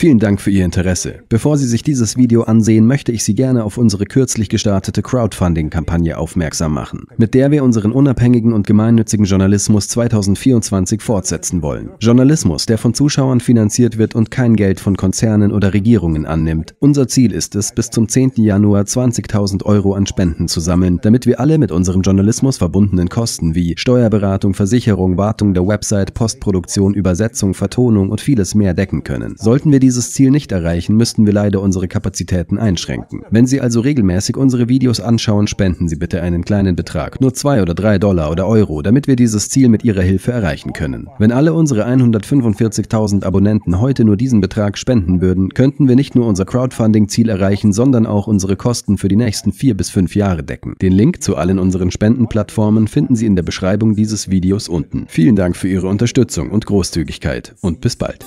Vielen Dank für Ihr Interesse. Bevor Sie sich dieses Video ansehen, möchte ich Sie gerne auf unsere kürzlich gestartete Crowdfunding-Kampagne aufmerksam machen, mit der wir unseren unabhängigen und gemeinnützigen Journalismus 2024 fortsetzen wollen. Journalismus, der von Zuschauern finanziert wird und kein Geld von Konzernen oder Regierungen annimmt. Unser Ziel ist es, bis zum 10. Januar 20.000 Euro an Spenden zu sammeln, damit wir alle mit unserem Journalismus verbundenen Kosten wie Steuerberatung, Versicherung, Wartung der Website, Postproduktion, Übersetzung, Vertonung und vieles mehr decken können. Sollten wir dieses Ziel nicht erreichen, müssten wir leider unsere Kapazitäten einschränken. Wenn Sie also regelmäßig unsere Videos anschauen, spenden Sie bitte einen kleinen Betrag, nur zwei oder drei Dollar oder Euro, damit wir dieses Ziel mit Ihrer Hilfe erreichen können. Wenn alle unsere 145.000 Abonnenten heute nur diesen Betrag spenden würden, könnten wir nicht nur unser Crowdfunding-Ziel erreichen, sondern auch unsere Kosten für die nächsten vier bis fünf Jahre decken. Den Link zu allen unseren Spendenplattformen finden Sie in der Beschreibung dieses Videos unten. Vielen Dank für Ihre Unterstützung und Großzügigkeit und bis bald.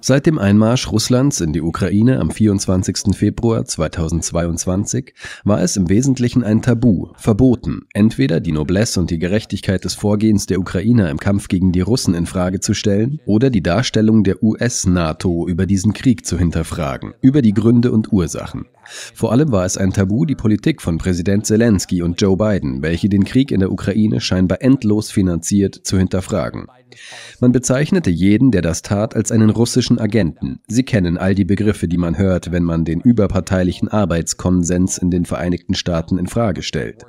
Seit dem Einmarsch Russlands in die Ukraine am 24. Februar 2022 war es im Wesentlichen ein Tabu, verboten, entweder die Noblesse und die Gerechtigkeit des Vorgehens der Ukrainer im Kampf gegen die Russen in Frage zu stellen oder die Darstellung der US-NATO über diesen Krieg zu hinterfragen, über die Gründe und Ursachen. Vor allem war es ein Tabu, die Politik von Präsident Zelensky und Joe Biden, welche den Krieg in der Ukraine scheinbar endlos finanziert, zu hinterfragen. Man bezeichnete jeden, der das tat, als einen russischen Agenten. Sie kennen all die Begriffe, die man hört, wenn man den überparteilichen Arbeitskonsens in den Vereinigten Staaten in Frage stellt.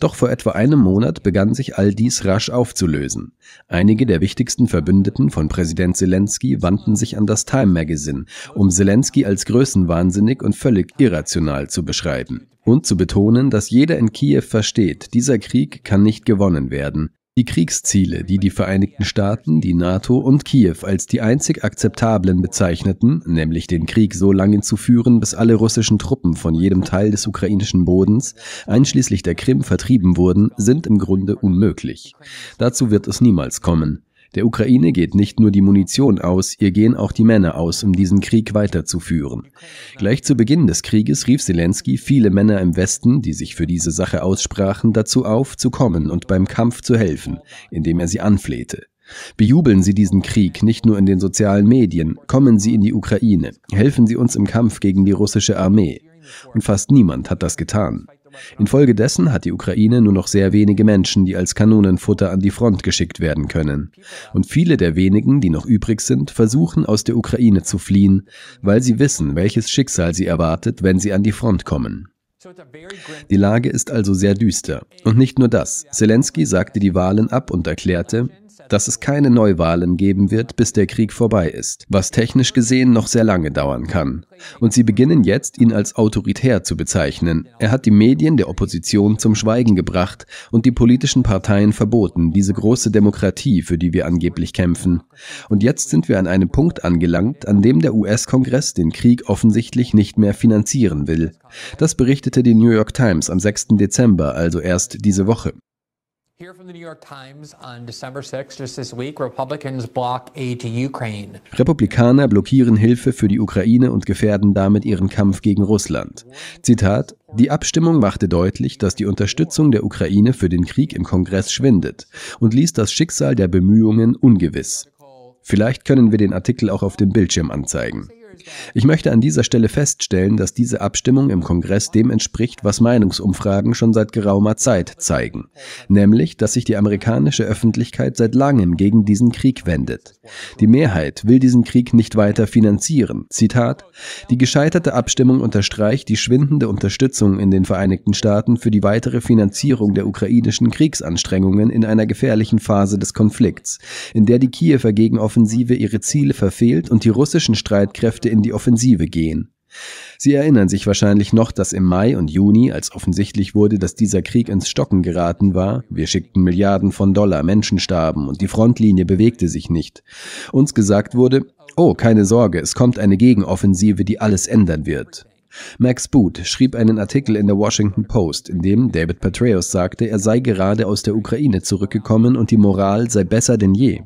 Doch vor etwa einem Monat begann sich all dies rasch aufzulösen. Einige der wichtigsten Verbündeten von Präsident Zelensky wandten sich an das Time Magazine, um Zelensky als größenwahnsinnig und völlig irrational zu beschreiben und zu betonen, dass jeder in Kiew versteht, dieser Krieg kann nicht gewonnen werden. Die Kriegsziele, die die Vereinigten Staaten, die NATO und Kiew als die einzig akzeptablen bezeichneten, nämlich den Krieg so lange zu führen, bis alle russischen Truppen von jedem Teil des ukrainischen Bodens, einschließlich der Krim, vertrieben wurden, sind im Grunde unmöglich. Dazu wird es niemals kommen. Der Ukraine geht nicht nur die Munition aus, ihr gehen auch die Männer aus, um diesen Krieg weiterzuführen. Gleich zu Beginn des Krieges rief Zelensky viele Männer im Westen, die sich für diese Sache aussprachen, dazu auf, zu kommen und beim Kampf zu helfen, indem er sie anflehte. Bejubeln Sie diesen Krieg nicht nur in den sozialen Medien, kommen Sie in die Ukraine, helfen Sie uns im Kampf gegen die russische Armee. Und fast niemand hat das getan. Infolgedessen hat die Ukraine nur noch sehr wenige Menschen, die als Kanonenfutter an die Front geschickt werden können. Und viele der wenigen, die noch übrig sind, versuchen aus der Ukraine zu fliehen, weil sie wissen, welches Schicksal sie erwartet, wenn sie an die Front kommen. Die Lage ist also sehr düster. Und nicht nur das. Zelensky sagte die Wahlen ab und erklärte, dass es keine Neuwahlen geben wird, bis der Krieg vorbei ist, was technisch gesehen noch sehr lange dauern kann. Und sie beginnen jetzt, ihn als autoritär zu bezeichnen. Er hat die Medien der Opposition zum Schweigen gebracht und die politischen Parteien verboten, diese große Demokratie, für die wir angeblich kämpfen. Und jetzt sind wir an einem Punkt angelangt, an dem der US-Kongress den Krieg offensichtlich nicht mehr finanzieren will. Das berichtete die New York Times am 6. Dezember, also erst diese Woche. Republikaner blockieren Hilfe für die Ukraine und gefährden damit ihren Kampf gegen Russland. Zitat: Die Abstimmung machte deutlich, dass die Unterstützung der Ukraine für den Krieg im Kongress schwindet und ließ das Schicksal der Bemühungen ungewiss. Vielleicht können wir den Artikel auch auf dem Bildschirm anzeigen. Ich möchte an dieser Stelle feststellen, dass diese Abstimmung im Kongress dem entspricht, was Meinungsumfragen schon seit geraumer Zeit zeigen, nämlich, dass sich die amerikanische Öffentlichkeit seit langem gegen diesen Krieg wendet. Die Mehrheit will diesen Krieg nicht weiter finanzieren. Zitat: Die gescheiterte Abstimmung unterstreicht die schwindende Unterstützung in den Vereinigten Staaten für die weitere Finanzierung der ukrainischen Kriegsanstrengungen in einer gefährlichen Phase des Konflikts, in der die Kiewer Gegenoffensive ihre Ziele verfehlt und die russischen Streitkräfte in die Offensive gehen. Sie erinnern sich wahrscheinlich noch, dass im Mai und Juni, als offensichtlich wurde, dass dieser Krieg ins Stocken geraten war, wir schickten Milliarden von Dollar, Menschen starben und die Frontlinie bewegte sich nicht, uns gesagt wurde, oh, keine Sorge, es kommt eine Gegenoffensive, die alles ändern wird. Max Boot schrieb einen Artikel in der Washington Post, in dem David Petraeus sagte, er sei gerade aus der Ukraine zurückgekommen und die Moral sei besser denn je.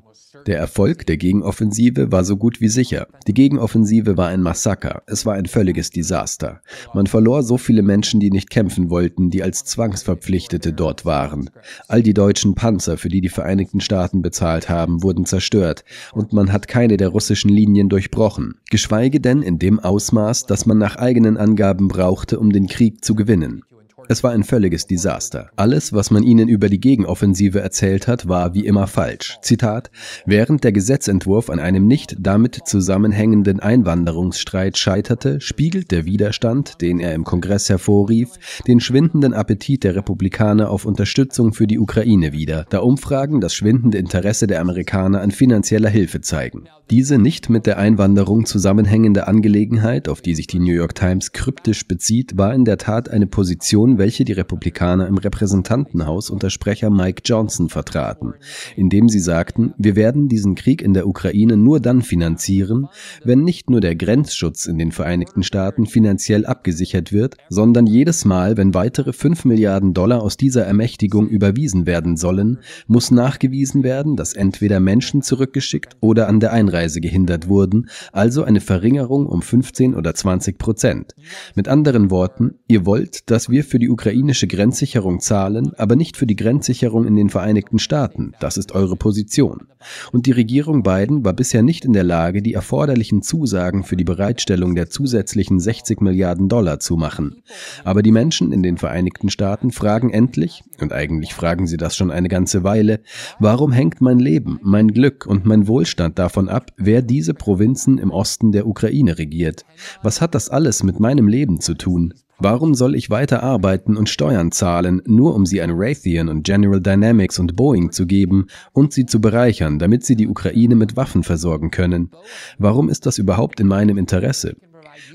Der Erfolg der Gegenoffensive war so gut wie sicher. Die Gegenoffensive war ein Massaker. Es war ein völliges Desaster. Man verlor so viele Menschen, die nicht kämpfen wollten, die als Zwangsverpflichtete dort waren. All die deutschen Panzer, für die die Vereinigten Staaten bezahlt haben, wurden zerstört und man hat keine der russischen Linien durchbrochen. Geschweige denn in dem Ausmaß, das man nach eigenen Angaben brauchte, um den Krieg zu gewinnen. Es war ein völliges Desaster. Alles, was man ihnen über die Gegenoffensive erzählt hat, war wie immer falsch. Zitat, während der Gesetzentwurf an einem nicht damit zusammenhängenden Einwanderungsstreit scheiterte, spiegelt der Widerstand, den er im Kongress hervorrief, den schwindenden Appetit der Republikaner auf Unterstützung für die Ukraine wider, da Umfragen das schwindende Interesse der Amerikaner an finanzieller Hilfe zeigen. Diese nicht mit der Einwanderung zusammenhängende Angelegenheit, auf die sich die New York Times kryptisch bezieht, war in der Tat eine Position, welche die Republikaner im Repräsentantenhaus unter Sprecher Mike Johnson vertraten, indem sie sagten, wir werden diesen Krieg in der Ukraine nur dann finanzieren, wenn nicht nur der Grenzschutz in den Vereinigten Staaten finanziell abgesichert wird, sondern jedes Mal, wenn weitere 5 Milliarden Dollar aus dieser Ermächtigung überwiesen werden sollen, muss nachgewiesen werden, dass entweder Menschen zurückgeschickt oder an der Einreise gehindert wurden, also eine Verringerung um 15 oder 20 Prozent. Mit anderen Worten, ihr wollt, dass wir für die ukrainische Grenzsicherung zahlen, aber nicht für die Grenzsicherung in den Vereinigten Staaten. Das ist eure Position. Und die Regierung Biden war bisher nicht in der Lage, die erforderlichen Zusagen für die Bereitstellung der zusätzlichen 60 Milliarden Dollar zu machen. Aber die Menschen in den Vereinigten Staaten fragen endlich, und eigentlich fragen sie das schon eine ganze Weile, warum hängt mein Leben, mein Glück und mein Wohlstand davon ab, wer diese Provinzen im Osten der Ukraine regiert. Was hat das alles mit meinem Leben zu tun? Warum soll ich weiter arbeiten und Steuern zahlen, nur um sie an Raytheon und General Dynamics und Boeing zu geben und sie zu bereichern, damit sie die Ukraine mit Waffen versorgen können? Warum ist das überhaupt in meinem Interesse?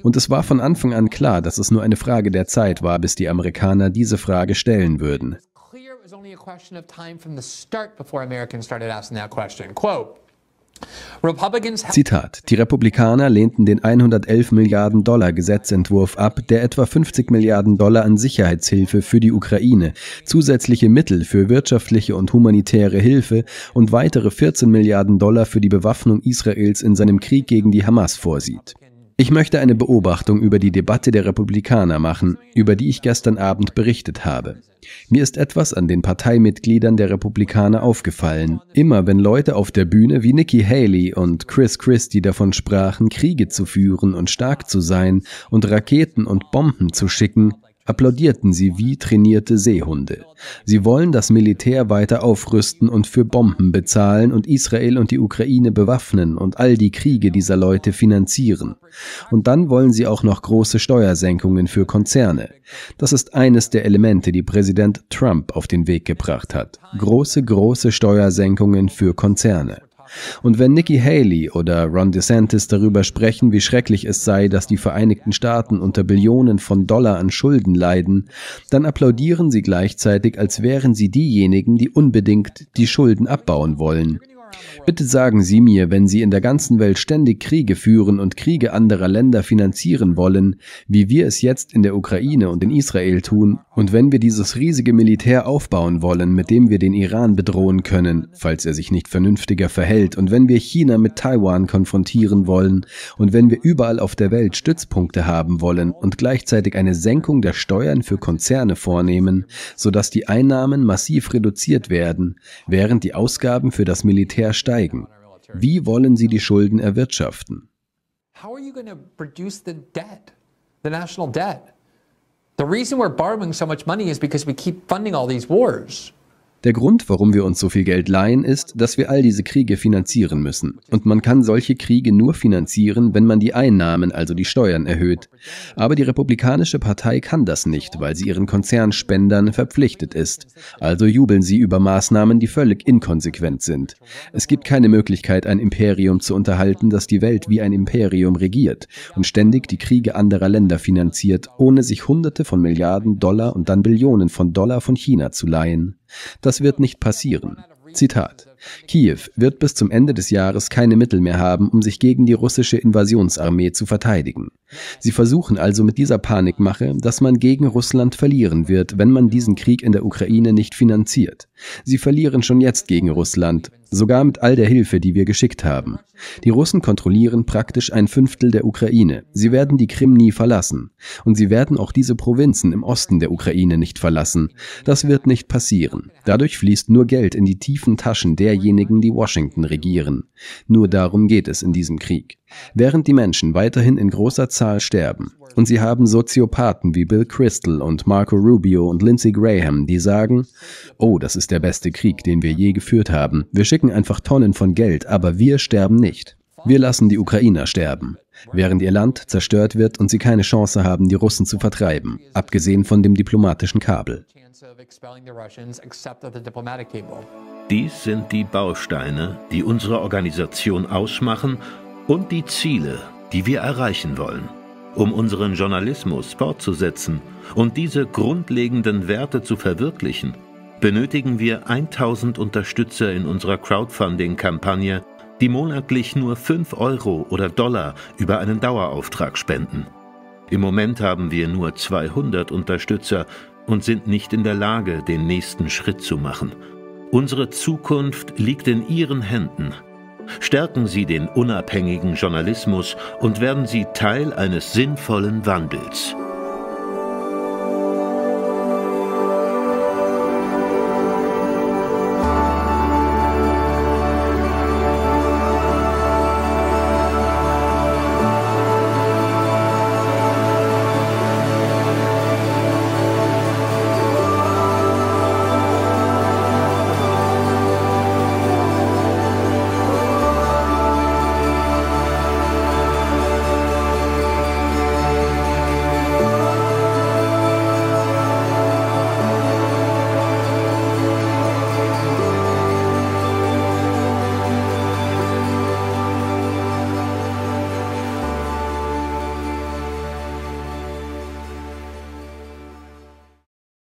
Und es war von Anfang an klar, dass es nur eine Frage der Zeit war, bis die Amerikaner diese Frage stellen würden. Quote, Zitat. Die Republikaner lehnten den 111 Milliarden Dollar Gesetzentwurf ab, der etwa 50 Milliarden Dollar an Sicherheitshilfe für die Ukraine, zusätzliche Mittel für wirtschaftliche und humanitäre Hilfe und weitere 14 Milliarden Dollar für die Bewaffnung Israels in seinem Krieg gegen die Hamas vorsieht. Ich möchte eine Beobachtung über die Debatte der Republikaner machen, über die ich gestern Abend berichtet habe. Mir ist etwas an den Parteimitgliedern der Republikaner aufgefallen. Immer wenn Leute auf der Bühne wie Nikki Haley und Chris Christie davon sprachen, Kriege zu führen und stark zu sein und Raketen und Bomben zu schicken, applaudierten sie wie trainierte Seehunde. Sie wollen das Militär weiter aufrüsten und für Bomben bezahlen und Israel und die Ukraine bewaffnen und all die Kriege dieser Leute finanzieren. Und dann wollen sie auch noch große Steuersenkungen für Konzerne. Das ist eines der Elemente, die Präsident Trump auf den Weg gebracht hat. Große, große Steuersenkungen für Konzerne. Und wenn Nikki Haley oder Ron DeSantis darüber sprechen, wie schrecklich es sei, dass die Vereinigten Staaten unter Billionen von Dollar an Schulden leiden, dann applaudieren sie gleichzeitig, als wären sie diejenigen, die unbedingt die Schulden abbauen wollen. Bitte sagen Sie mir, wenn Sie in der ganzen Welt ständig Kriege führen und Kriege anderer Länder finanzieren wollen, wie wir es jetzt in der Ukraine und in Israel tun, und wenn wir dieses riesige Militär aufbauen wollen, mit dem wir den Iran bedrohen können, falls er sich nicht vernünftiger verhält, und wenn wir China mit Taiwan konfrontieren wollen, und wenn wir überall auf der Welt Stützpunkte haben wollen und gleichzeitig eine Senkung der Steuern für Konzerne vornehmen, sodass die Einnahmen massiv reduziert werden, während die Ausgaben für das Militär steigen. Wie wollen Sie die Schulden erwirtschaften? The reason we're borrowing so much money is because we keep funding all these wars. Der Grund, warum wir uns so viel Geld leihen, ist, dass wir all diese Kriege finanzieren müssen. Und man kann solche Kriege nur finanzieren, wenn man die Einnahmen, also die Steuern, erhöht. Aber die Republikanische Partei kann das nicht, weil sie ihren Konzernspendern verpflichtet ist. Also jubeln sie über Maßnahmen, die völlig inkonsequent sind. Es gibt keine Möglichkeit, ein Imperium zu unterhalten, das die Welt wie ein Imperium regiert und ständig die Kriege anderer Länder finanziert, ohne sich Hunderte von Milliarden Dollar und dann Billionen von Dollar von China zu leihen. Das wird nicht passieren. Zitat. Kiew wird bis zum Ende des Jahres keine Mittel mehr haben, um sich gegen die russische Invasionsarmee zu verteidigen. Sie versuchen also mit dieser Panikmache, dass man gegen Russland verlieren wird, wenn man diesen Krieg in der Ukraine nicht finanziert. Sie verlieren schon jetzt gegen Russland, sogar mit all der Hilfe, die wir geschickt haben. Die Russen kontrollieren praktisch ein Fünftel der Ukraine. Sie werden die Krim nie verlassen. Und sie werden auch diese Provinzen im Osten der Ukraine nicht verlassen. Das wird nicht passieren. Dadurch fließt nur Geld in die tiefen Taschen derjenigen, die Washington regieren. Nur darum geht es in diesem Krieg. Während die Menschen weiterhin in großer Zahl sterben, und sie haben Soziopathen wie Bill Crystal und Marco Rubio und Lindsey Graham, die sagen, oh, das ist der beste Krieg, den wir je geführt haben. Wir schicken einfach Tonnen von Geld, aber wir sterben nicht. Wir lassen die Ukrainer sterben, während ihr Land zerstört wird und sie keine Chance haben, die Russen zu vertreiben, abgesehen von dem diplomatischen Kabel. Dies sind die Bausteine, die unsere Organisation ausmachen und die Ziele, die wir erreichen wollen. Um unseren Journalismus fortzusetzen und diese grundlegenden Werte zu verwirklichen, benötigen wir 1000 Unterstützer in unserer Crowdfunding-Kampagne, die monatlich nur 5 Euro oder Dollar über einen Dauerauftrag spenden. Im Moment haben wir nur 200 Unterstützer und sind nicht in der Lage, den nächsten Schritt zu machen. Unsere Zukunft liegt in Ihren Händen. Stärken Sie den unabhängigen Journalismus und werden Sie Teil eines sinnvollen Wandels.